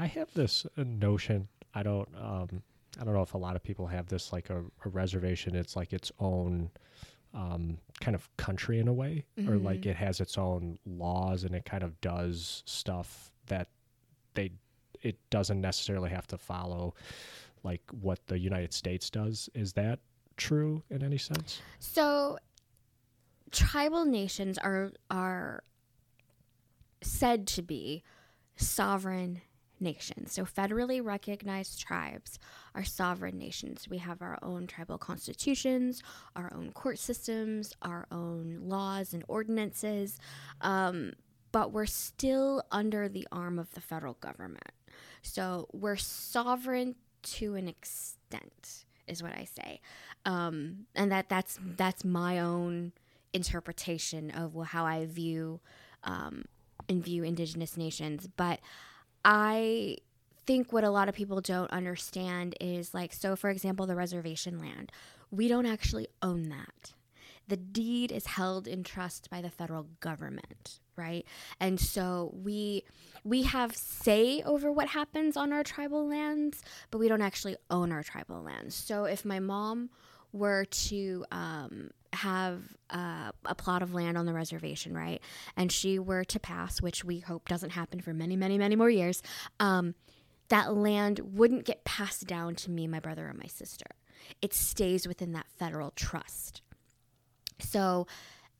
I have this uh, notion. I don't. Um, I don't know if a lot of people have this like a, a reservation. It's like its own um, kind of country in a way, or like Mm-hmm. it has its own laws and it kind of does stuff that they it doesn't necessarily have to follow like what the United States does. Is that true in any sense? So, tribal nations are are said to be sovereign nations. So, federally recognized tribes are sovereign nations. We have our own tribal constitutions, our own court systems, our own laws and ordinances, um, but we're still under the arm of the federal government. So, we're sovereign to an extent is what I say, um, and that that's that's my own interpretation of how I view um, and view Indigenous nations. But I think what a lot of people don't understand is like, so for example, the reservation land, we don't actually own that. The deed is held in trust by the federal government, right? And so we we have say over what happens on our tribal lands, but we don't actually own our tribal lands. So if my mom were to um, have uh, a plot of land on the reservation, right, and she were to pass, which we hope doesn't happen for many, many, many more years, um, that land wouldn't get passed down to me, my brother, or my sister. It stays within that federal trust. So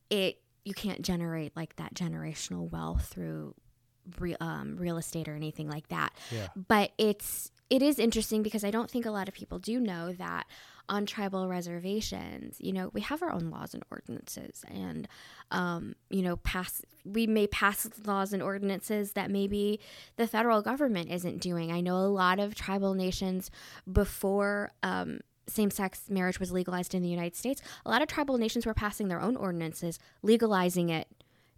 it you can't generate like that generational wealth through re- um, real estate or anything like that. Yeah. But it's it is interesting because I don't think a lot of people do know that on tribal reservations, you know, we have our own laws and ordinances, and um, you know, pass we may pass laws and ordinances that maybe the federal government isn't doing. I know a lot of tribal nations before. Um, same-sex marriage was legalized in the United States. A lot of tribal nations were passing their own ordinances, legalizing it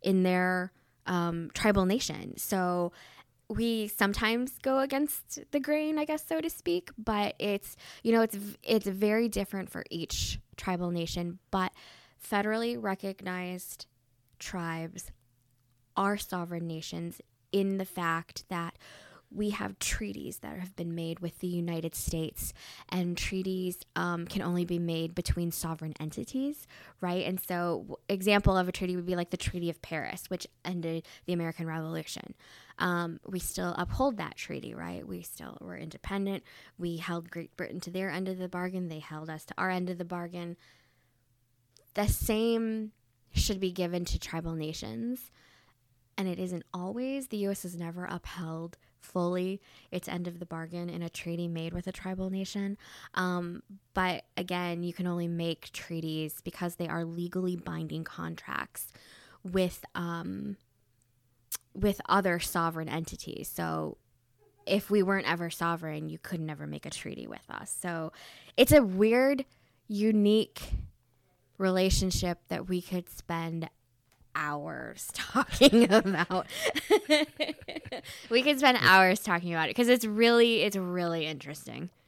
in their um, tribal nation. So we sometimes go against the grain, I guess, so to speak. But it's you know it's it's very different for each tribal nation. But federally recognized tribes are sovereign nations in the fact that we have treaties that have been made with the United States, and treaties um, can only be made between sovereign entities, right? And so, example of a treaty would be like the Treaty of Paris, which ended the American Revolution. Um, we still uphold that treaty, right? We still were independent. We held Great Britain to their end of the bargain. They held us to our end of the bargain. The same should be given to tribal nations and it isn't always. The U.S. has never upheld fully its end of the bargain in a treaty made with a tribal nation. Um, but again, you can only make treaties because they are legally binding contracts with um, with other sovereign entities. So if we weren't ever sovereign, you could never make a treaty with us. So it's a weird, unique relationship that we could spend hours talking about. we could spend hours talking about it because it's really it's really interesting.